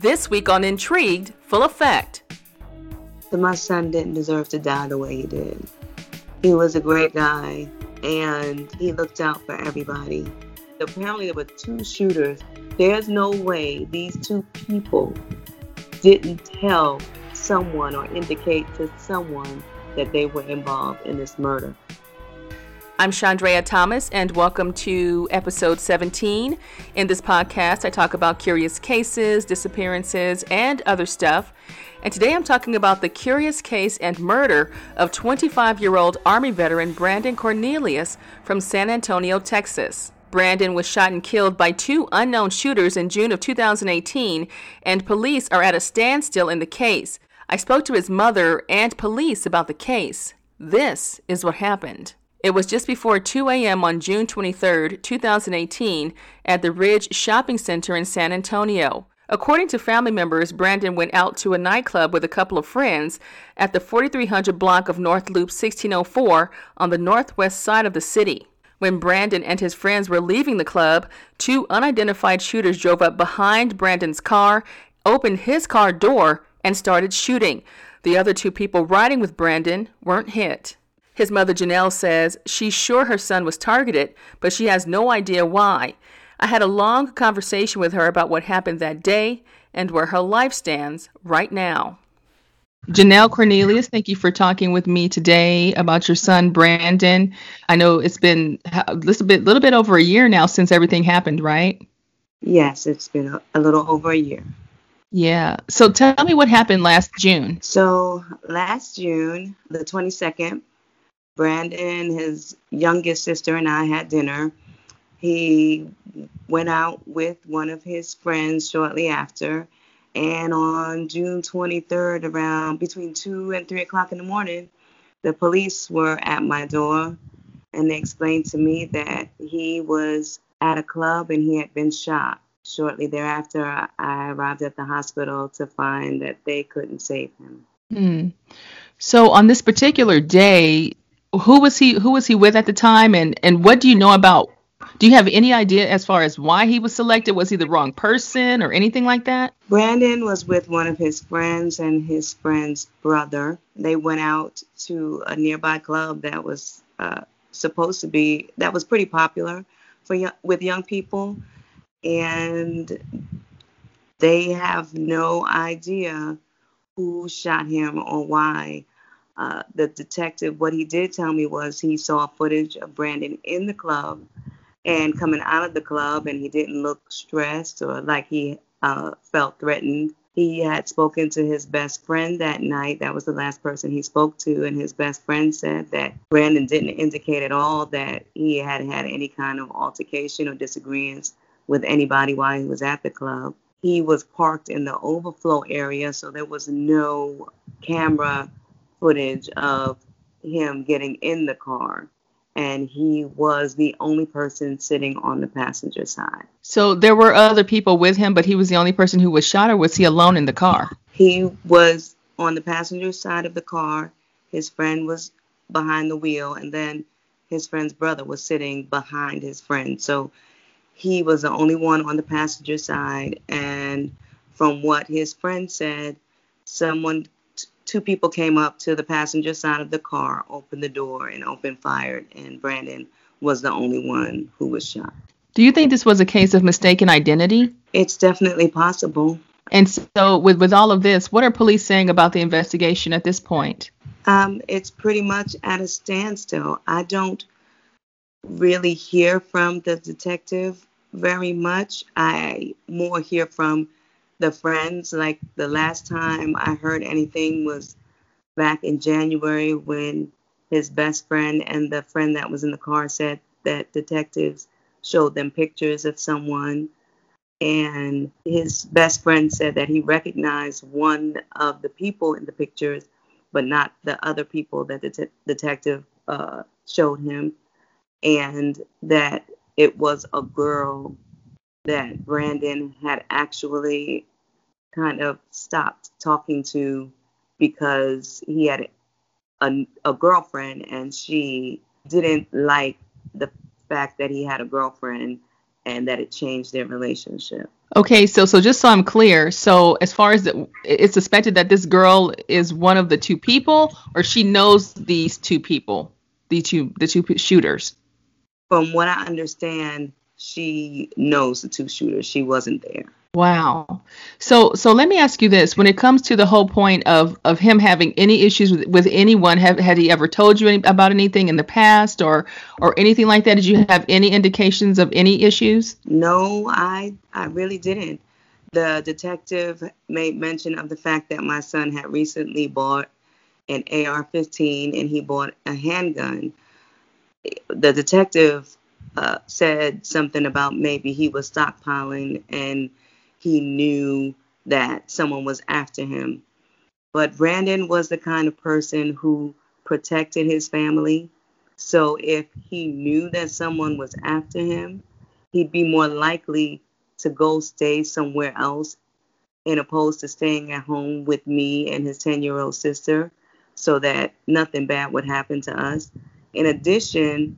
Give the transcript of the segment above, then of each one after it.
This week on Intrigued, full effect. My son didn't deserve to die the way he did. He was a great guy and he looked out for everybody. Apparently, there were two shooters. There's no way these two people didn't tell someone or indicate to someone that they were involved in this murder. I'm Chandrea Thomas, and welcome to episode 17. In this podcast, I talk about curious cases, disappearances, and other stuff. And today I'm talking about the curious case and murder of 25 year old Army veteran Brandon Cornelius from San Antonio, Texas. Brandon was shot and killed by two unknown shooters in June of 2018, and police are at a standstill in the case. I spoke to his mother and police about the case. This is what happened. It was just before 2 a.m. on June 23, 2018, at the Ridge Shopping Center in San Antonio. According to family members, Brandon went out to a nightclub with a couple of friends at the 4300 block of North Loop 1604 on the northwest side of the city. When Brandon and his friends were leaving the club, two unidentified shooters drove up behind Brandon's car, opened his car door, and started shooting. The other two people riding with Brandon weren't hit. His mother, Janelle, says she's sure her son was targeted, but she has no idea why. I had a long conversation with her about what happened that day and where her life stands right now. Janelle Cornelius, thank you for talking with me today about your son Brandon. I know it's been a little bit, little bit over a year now since everything happened, right? Yes, it's been a, a little over a year. Yeah. So tell me what happened last June. So last June, the 22nd, Brandon, his youngest sister, and I had dinner. He went out with one of his friends shortly after. And on June 23rd, around between 2 and 3 o'clock in the morning, the police were at my door and they explained to me that he was at a club and he had been shot. Shortly thereafter, I arrived at the hospital to find that they couldn't save him. Hmm. So on this particular day, who was he who was he with at the time? And and what do you know about do you have any idea as far as why he was selected? Was he the wrong person or anything like that? Brandon was with one of his friends and his friend's brother. They went out to a nearby club that was uh, supposed to be that was pretty popular for young, with young people. And they have no idea who shot him or why uh, the detective, what he did tell me was he saw footage of Brandon in the club and coming out of the club, and he didn't look stressed or like he uh, felt threatened. He had spoken to his best friend that night. That was the last person he spoke to, and his best friend said that Brandon didn't indicate at all that he had had any kind of altercation or disagreements with anybody while he was at the club. He was parked in the overflow area, so there was no camera footage of him getting in the car and he was the only person sitting on the passenger side. So there were other people with him, but he was the only person who was shot, or was he alone in the car? He was on the passenger side of the car. His friend was behind the wheel, and then his friend's brother was sitting behind his friend. So he was the only one on the passenger side. And from what his friend said, someone two people came up to the passenger side of the car, opened the door, and opened fire. And Brandon was the only one who was shot. Do you think this was a case of mistaken identity? It's definitely possible. And so, with with all of this, what are police saying about the investigation at this point? Um, it's pretty much at a standstill. I don't really hear from the detective very much. I more hear from the friends. Like the last time I heard anything was back in January when his best friend and the friend that was in the car said that detectives showed them pictures of someone. And his best friend said that he recognized one of the people in the pictures, but not the other people that the te- detective uh, showed him. And that it was a girl that Brandon had actually kind of stopped talking to because he had a, a girlfriend and she didn't like the fact that he had a girlfriend and that it changed their relationship. Okay, so so just so I'm clear, so as far as the, it's suspected that this girl is one of the two people, or she knows these two people, the two the two shooters. From what I understand, she knows the two shooters. She wasn't there. Wow. So so let me ask you this: when it comes to the whole point of of him having any issues with, with anyone, have had he ever told you any, about anything in the past or or anything like that? Did you have any indications of any issues? No, I I really didn't. The detective made mention of the fact that my son had recently bought an AR-15 and he bought a handgun. The detective uh, said something about maybe he was stockpiling and he knew that someone was after him. But Brandon was the kind of person who protected his family. So if he knew that someone was after him, he'd be more likely to go stay somewhere else in opposed to staying at home with me and his 10 year old sister so that nothing bad would happen to us. In addition,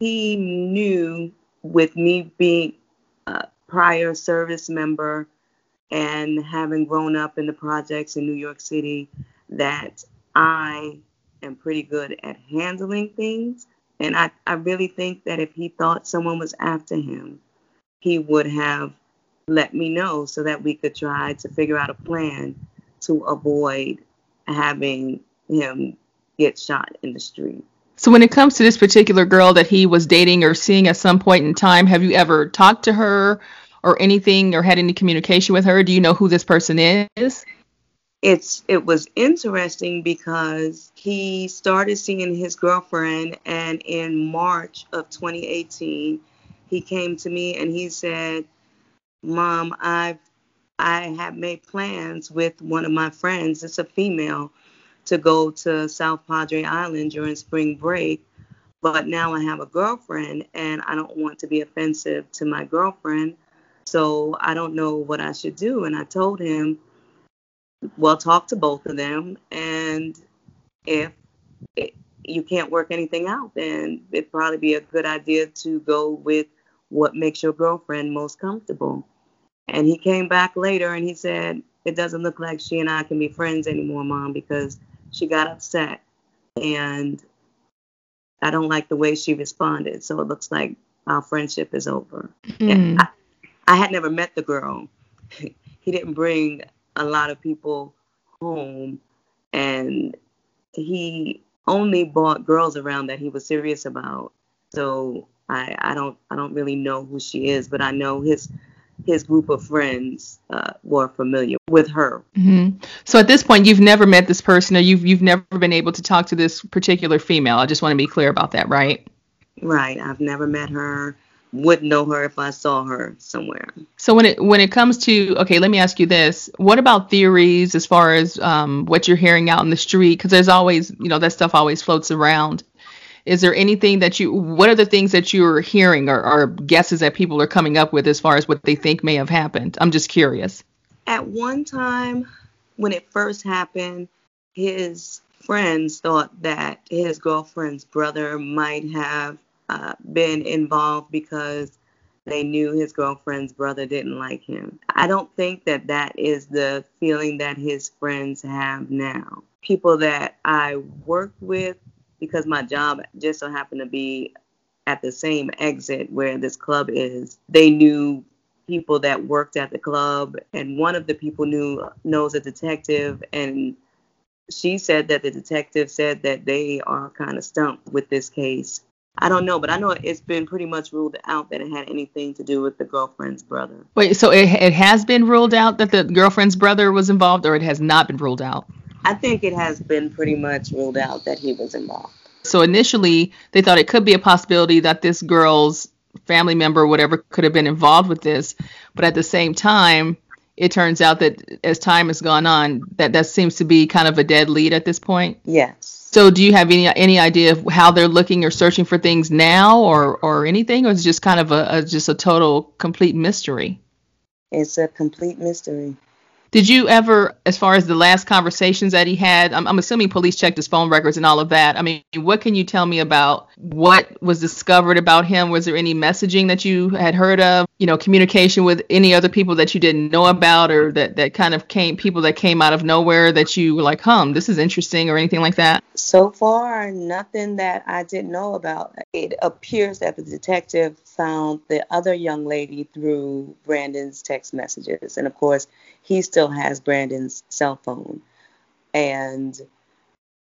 he knew with me being a prior service member and having grown up in the projects in New York City that I am pretty good at handling things. And I, I really think that if he thought someone was after him, he would have let me know so that we could try to figure out a plan to avoid having him get shot in the street. So when it comes to this particular girl that he was dating or seeing at some point in time, have you ever talked to her or anything or had any communication with her? Do you know who this person is? It's it was interesting because he started seeing his girlfriend and in March of 2018 he came to me and he said, "Mom, I've I have made plans with one of my friends, it's a female, to go to South Padre Island during spring break. But now I have a girlfriend and I don't want to be offensive to my girlfriend. So I don't know what I should do. And I told him, well, talk to both of them. And if you can't work anything out, then it'd probably be a good idea to go with what makes your girlfriend most comfortable. And he came back later and he said, It doesn't look like she and I can be friends anymore, mom, because she got upset and I don't like the way she responded. So it looks like our friendship is over. Mm. I, I had never met the girl. he didn't bring a lot of people home and he only brought girls around that he was serious about. So I, I don't I don't really know who she is, but I know his his group of friends uh, were familiar with her. Mm-hmm. So at this point, you've never met this person, or you've you've never been able to talk to this particular female. I just want to be clear about that, right? Right. I've never met her. Wouldn't know her if I saw her somewhere. So when it when it comes to okay, let me ask you this: What about theories as far as um, what you're hearing out in the street? Because there's always you know that stuff always floats around. Is there anything that you, what are the things that you're hearing or, or guesses that people are coming up with as far as what they think may have happened? I'm just curious. At one time, when it first happened, his friends thought that his girlfriend's brother might have uh, been involved because they knew his girlfriend's brother didn't like him. I don't think that that is the feeling that his friends have now. People that I worked with because my job just so happened to be at the same exit where this club is. They knew people that worked at the club, and one of the people knew knows a detective, and she said that the detective said that they are kind of stumped with this case. I don't know, but I know it's been pretty much ruled out that it had anything to do with the girlfriend's brother. Wait, so it, it has been ruled out that the girlfriend's brother was involved, or it has not been ruled out? I think it has been pretty much ruled out that he was involved. So initially, they thought it could be a possibility that this girl's family member or whatever could have been involved with this. But at the same time, it turns out that as time has gone on, that that seems to be kind of a dead lead at this point. Yes. So do you have any any idea of how they're looking or searching for things now, or or anything, or is it just kind of a, a just a total complete mystery? It's a complete mystery. Did you ever, as far as the last conversations that he had, I'm, I'm, assuming police checked his phone records and all of that. I mean, what can you tell me about what was discovered about him? Was there any messaging that you had heard of? You know, communication with any other people that you didn't know about, or that that kind of came people that came out of nowhere that you were like, "Hum, this is interesting," or anything like that? So far, nothing that I didn't know about. It appears that the detective found the other young lady through Brandon's text messages, and of course he still has Brandon's cell phone. And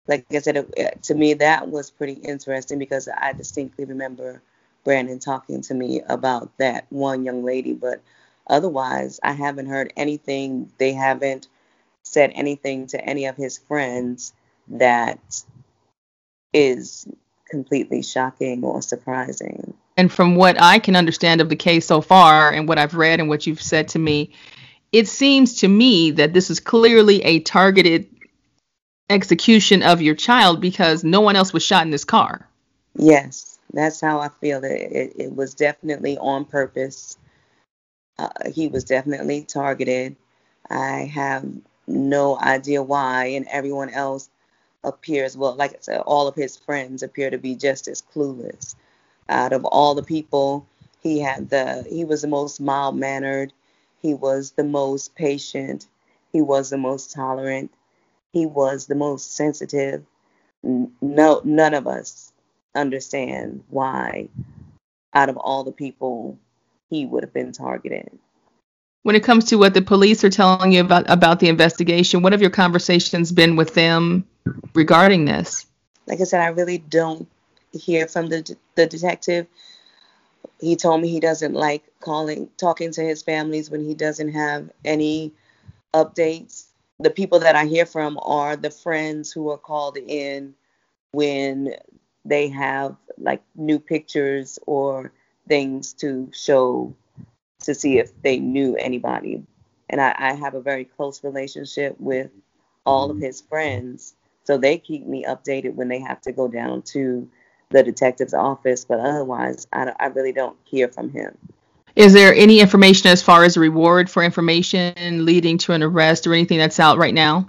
like I said, it, to me, that was pretty interesting because I distinctly remember Brandon talking to me about that one young lady. But otherwise, I haven't heard anything. They haven't said anything to any of his friends that is completely shocking or surprising. And from what I can understand of the case so far and what I've read and what you've said to me, it seems to me that this is clearly a targeted execution of your child because no one else was shot in this car. Yes, that's how I feel. It, it, it was definitely on purpose. Uh, he was definitely targeted. I have no idea why, and everyone else appears, well, like I said, all of his friends appear to be just as clueless. Out of all the people, he had the, he was the most mild mannered he was the most patient. He was the most tolerant. He was the most sensitive. No, none of us understand why, out of all the people, he would have been targeted. When it comes to what the police are telling you about about the investigation, what have your conversations been with them regarding this? Like I said, I really don't hear from the the detective. He told me he doesn't like calling talking to his families when he doesn't have any updates. The people that i hear from are the friends who are called in when they have like new pictures or things to show to see if they knew anybody. And I, I have a very close relationship with all of mm-hmm. his friends so they keep me updated when they have to go down to the detective's office, but otherwise, I, I really don't hear from him. Is there any information as far as a reward for information leading to an arrest or anything that's out right now?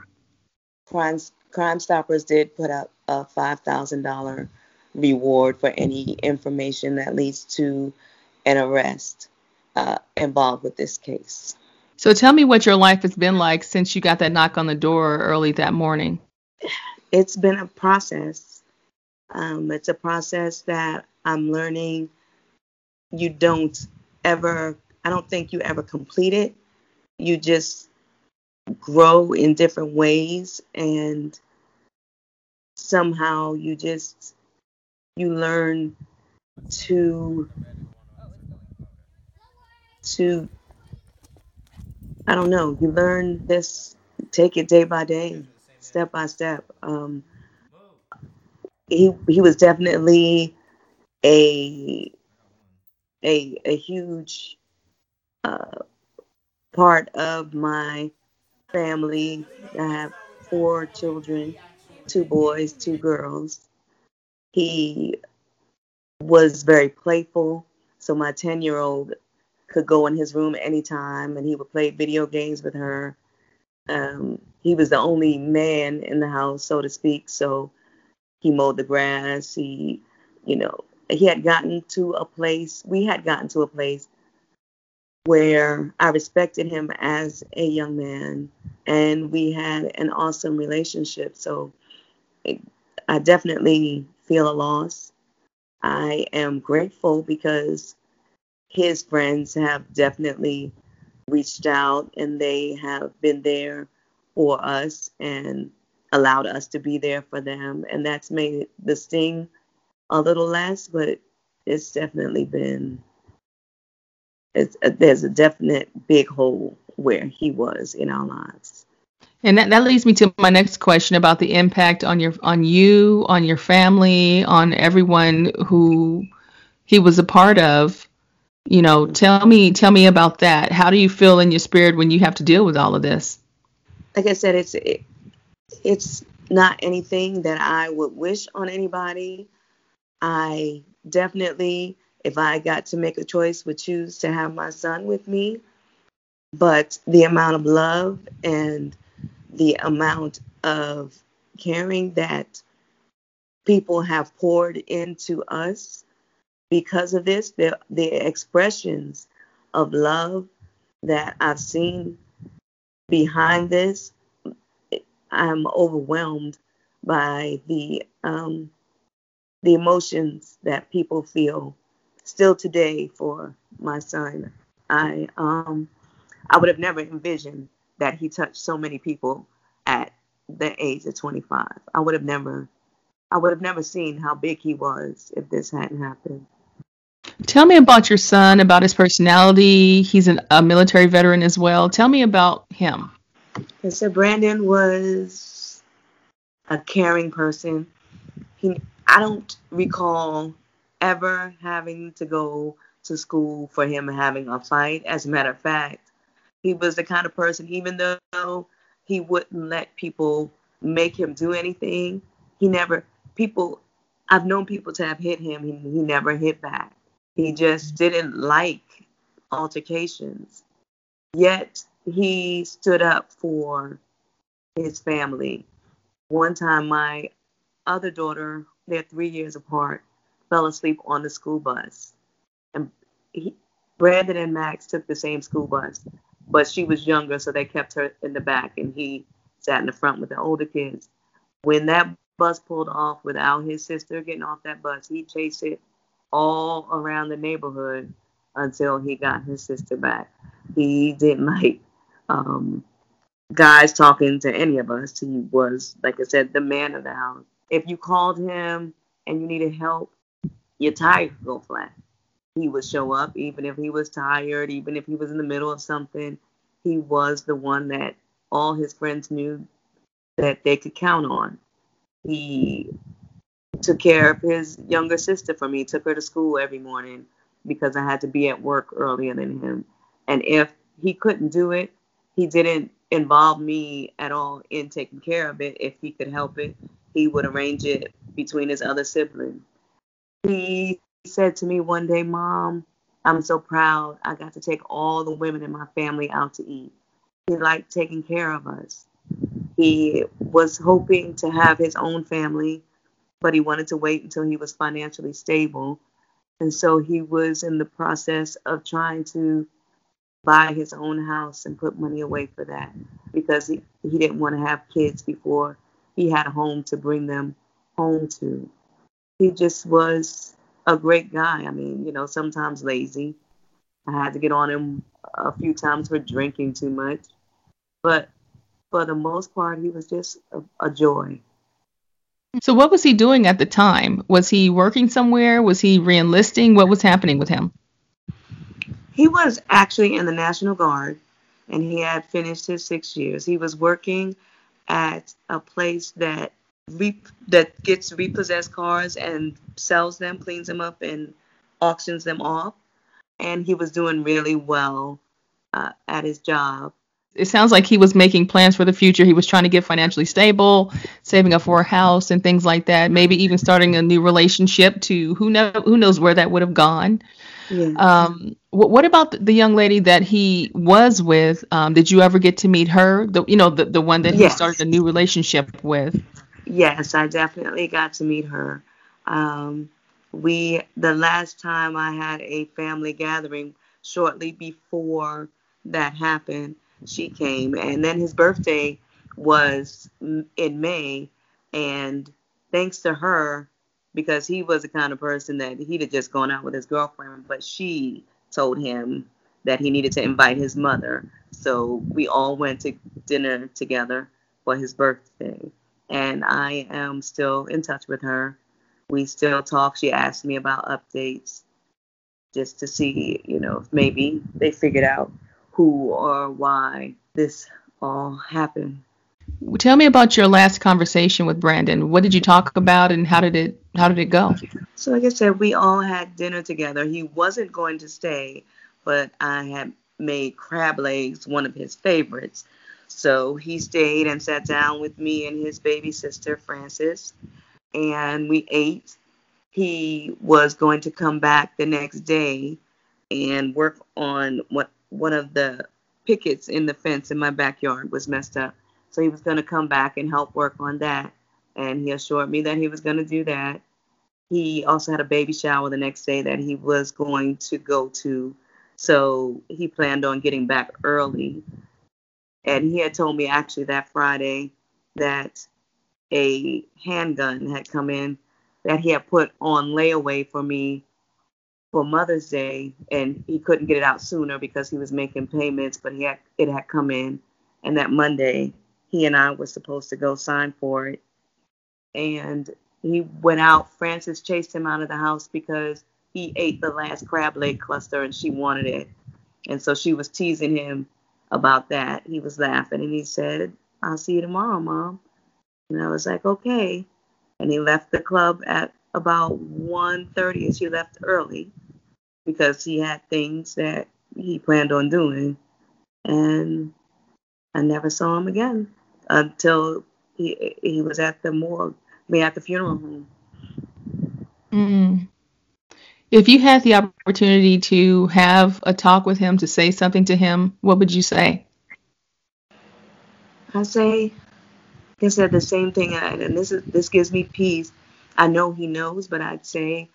Crime, Crime Stoppers did put up a $5,000 reward for any information that leads to an arrest uh, involved with this case. So tell me what your life has been like since you got that knock on the door early that morning. It's been a process. Um, it's a process that I'm learning. You don't ever, I don't think you ever complete it. You just grow in different ways and somehow you just you learn to to I don't know, you learn this take it day by day, step by step. Um, he he was definitely a a a huge uh, part of my family. I have four children, two boys, two girls. He was very playful, so my 10 year old could go in his room anytime and he would play video games with her. Um, he was the only man in the house, so to speak, so he mowed the grass. He, you know, he had gotten to a place, we had gotten to a place where I respected him as a young man and we had an awesome relationship. So I definitely feel a loss. I am grateful because his friends have definitely reached out and they have been there for us and allowed us to be there for them. And that's made the sting a little less, but it's definitely been, it's, uh, there's a definite big hole where he was in our lives. And that, that leads me to my next question about the impact on your on you, on your family, on everyone who he was a part of. You know, mm-hmm. tell me tell me about that. How do you feel in your spirit when you have to deal with all of this? Like I said, it's it, it's not anything that I would wish on anybody. I definitely, if I got to make a choice, would choose to have my son with me. but the amount of love and the amount of caring that people have poured into us because of this, the, the expressions of love that I've seen behind this, I'm overwhelmed by the um, the emotions that people feel still today for my son. I um, I would have never envisioned that he touched so many people at the age of 25. I would have never I would have never seen how big he was if this hadn't happened. Tell me about your son, about his personality. He's an, a military veteran as well. Tell me about him. Okay, so Brandon was a caring person. He, I don't recall ever having to go to school for him having a fight. As a matter of fact, he was the kind of person, even though he wouldn't let people make him do anything, he never, people, I've known people to have hit him, he never hit back. He just didn't like altercations. Yet he stood up for his family. One time, my other daughter, they're three years apart, fell asleep on the school bus. And he, Brandon and Max took the same school bus, but she was younger, so they kept her in the back, and he sat in the front with the older kids. When that bus pulled off without his sister getting off that bus, he chased it all around the neighborhood until he got his sister back. He didn't like um, guys talking to any of us. He was, like I said, the man of the house. If you called him and you needed help, your tire could go flat. He would show up, even if he was tired, even if he was in the middle of something. He was the one that all his friends knew that they could count on. He took care of his younger sister for me, took her to school every morning because I had to be at work earlier than him. And if he couldn't do it, he didn't involve me at all in taking care of it. If he could help it, he would arrange it between his other siblings. He said to me one day, Mom, I'm so proud. I got to take all the women in my family out to eat. He liked taking care of us. He was hoping to have his own family but he wanted to wait until he was financially stable. And so he was in the process of trying to buy his own house and put money away for that because he, he didn't want to have kids before he had a home to bring them home to. He just was a great guy. I mean, you know, sometimes lazy. I had to get on him a few times for drinking too much. But for the most part, he was just a, a joy. So, what was he doing at the time? Was he working somewhere? Was he reenlisting? What was happening with him? He was actually in the National Guard and he had finished his six years. He was working at a place that re- that gets repossessed cars and sells them, cleans them up, and auctions them off. And he was doing really well uh, at his job it sounds like he was making plans for the future. He was trying to get financially stable, saving up for a house and things like that. Maybe even starting a new relationship. To who know who knows where that would have gone. Yeah. Um, what, what, about the young lady that he was with? Um, did you ever get to meet her? The you know the the one that he started a new relationship with. Yes, I definitely got to meet her. Um, we the last time I had a family gathering shortly before that happened she came. And then his birthday was in May. And thanks to her, because he was the kind of person that he'd have just gone out with his girlfriend, but she told him that he needed to invite his mother. So we all went to dinner together for his birthday. And I am still in touch with her. We still talk. She asked me about updates just to see, you know, if maybe they figured out who or why this all happened. Tell me about your last conversation with Brandon. What did you talk about and how did it how did it go? So like I said, we all had dinner together. He wasn't going to stay, but I had made crab legs one of his favorites. So he stayed and sat down with me and his baby sister Frances and we ate. He was going to come back the next day and work on what one of the pickets in the fence in my backyard was messed up. So he was going to come back and help work on that. And he assured me that he was going to do that. He also had a baby shower the next day that he was going to go to. So he planned on getting back early. And he had told me actually that Friday that a handgun had come in that he had put on layaway for me for Mother's Day, and he couldn't get it out sooner because he was making payments, but he had it had come in, and that Monday he and I were supposed to go sign for it, and he went out. Frances chased him out of the house because he ate the last crab leg cluster and she wanted it, and so she was teasing him about that. He was laughing and he said, "I'll see you tomorrow, mom," and I was like, "Okay," and he left the club at about 1.30 and she left early because he had things that he planned on doing and i never saw him again until he he was at the morgue me at the funeral home mm. if you had the opportunity to have a talk with him to say something to him what would you say i say I said the same thing, and this is this gives me peace I know he knows, but I'd say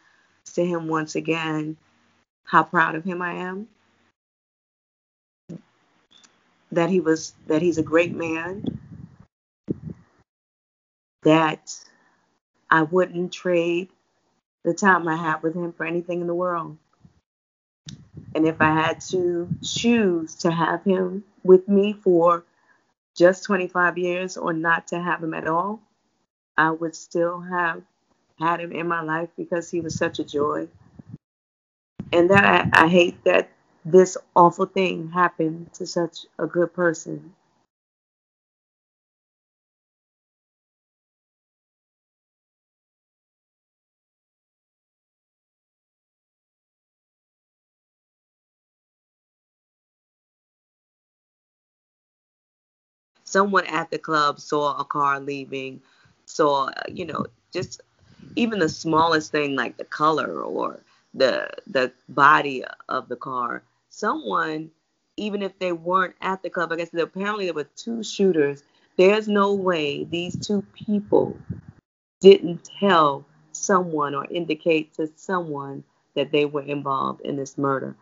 to him once again how proud of him I am. That he was that he's a great man. That I wouldn't trade the time I had with him for anything in the world. And if I had to choose to have him with me for just 25 years or not to have him at all, I would still have had him in my life because he was such a joy. And that I, I hate that this awful thing happened to such a good person. Someone at the club saw a car leaving, saw, you know, just even the smallest thing like the color or the the body of the car. Someone, even if they weren't at the club, I said, apparently there were two shooters. There's no way these two people didn't tell someone or indicate to someone that they were involved in this murder.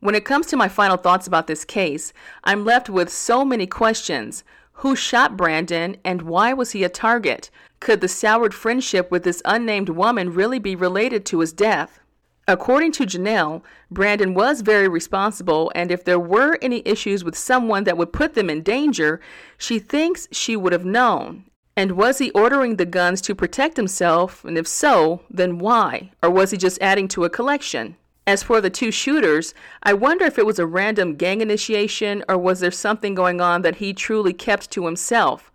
When it comes to my final thoughts about this case, I'm left with so many questions. Who shot Brandon and why was he a target? Could the soured friendship with this unnamed woman really be related to his death? According to Janelle, Brandon was very responsible, and if there were any issues with someone that would put them in danger, she thinks she would have known. And was he ordering the guns to protect himself? And if so, then why? Or was he just adding to a collection? As for the two shooters, I wonder if it was a random gang initiation or was there something going on that he truly kept to himself.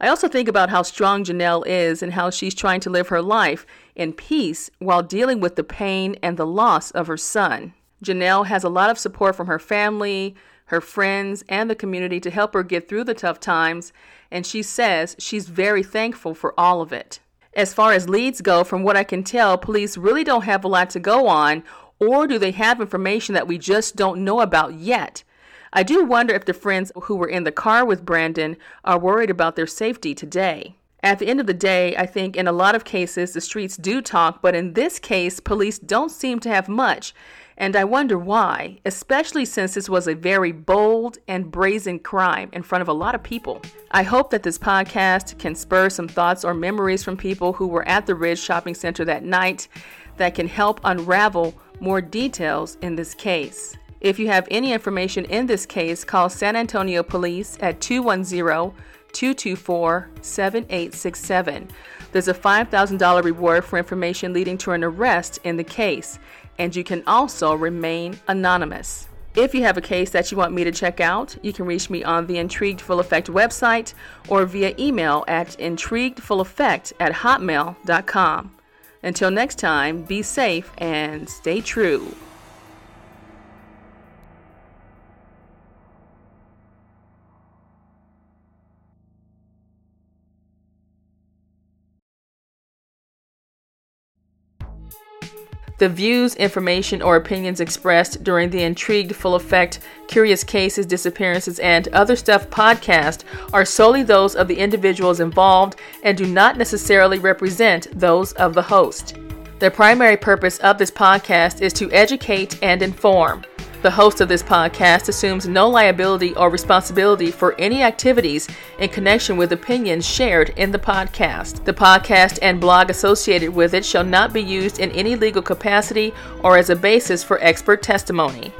I also think about how strong Janelle is and how she's trying to live her life in peace while dealing with the pain and the loss of her son. Janelle has a lot of support from her family, her friends, and the community to help her get through the tough times, and she says she's very thankful for all of it. As far as leads go, from what I can tell, police really don't have a lot to go on or do they have information that we just don't know about yet? I do wonder if the friends who were in the car with Brandon are worried about their safety today. At the end of the day, I think in a lot of cases the streets do talk, but in this case, police don't seem to have much. And I wonder why, especially since this was a very bold and brazen crime in front of a lot of people. I hope that this podcast can spur some thoughts or memories from people who were at the Ridge Shopping Center that night that can help unravel more details in this case. If you have any information in this case, call San Antonio Police at 210 224 7867. There's a $5,000 reward for information leading to an arrest in the case, and you can also remain anonymous. If you have a case that you want me to check out, you can reach me on the Intrigued Full Effect website or via email at intriguedfulleffect at hotmail.com. Until next time, be safe and stay true. The views, information, or opinions expressed during the Intrigued Full Effect, Curious Cases, Disappearances, and Other Stuff podcast are solely those of the individuals involved and do not necessarily represent those of the host. The primary purpose of this podcast is to educate and inform. The host of this podcast assumes no liability or responsibility for any activities in connection with opinions shared in the podcast. The podcast and blog associated with it shall not be used in any legal capacity or as a basis for expert testimony.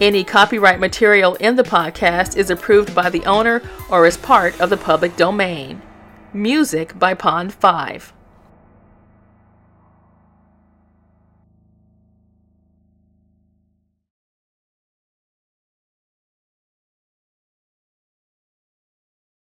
Any copyright material in the podcast is approved by the owner or is part of the public domain. Music by Pond5.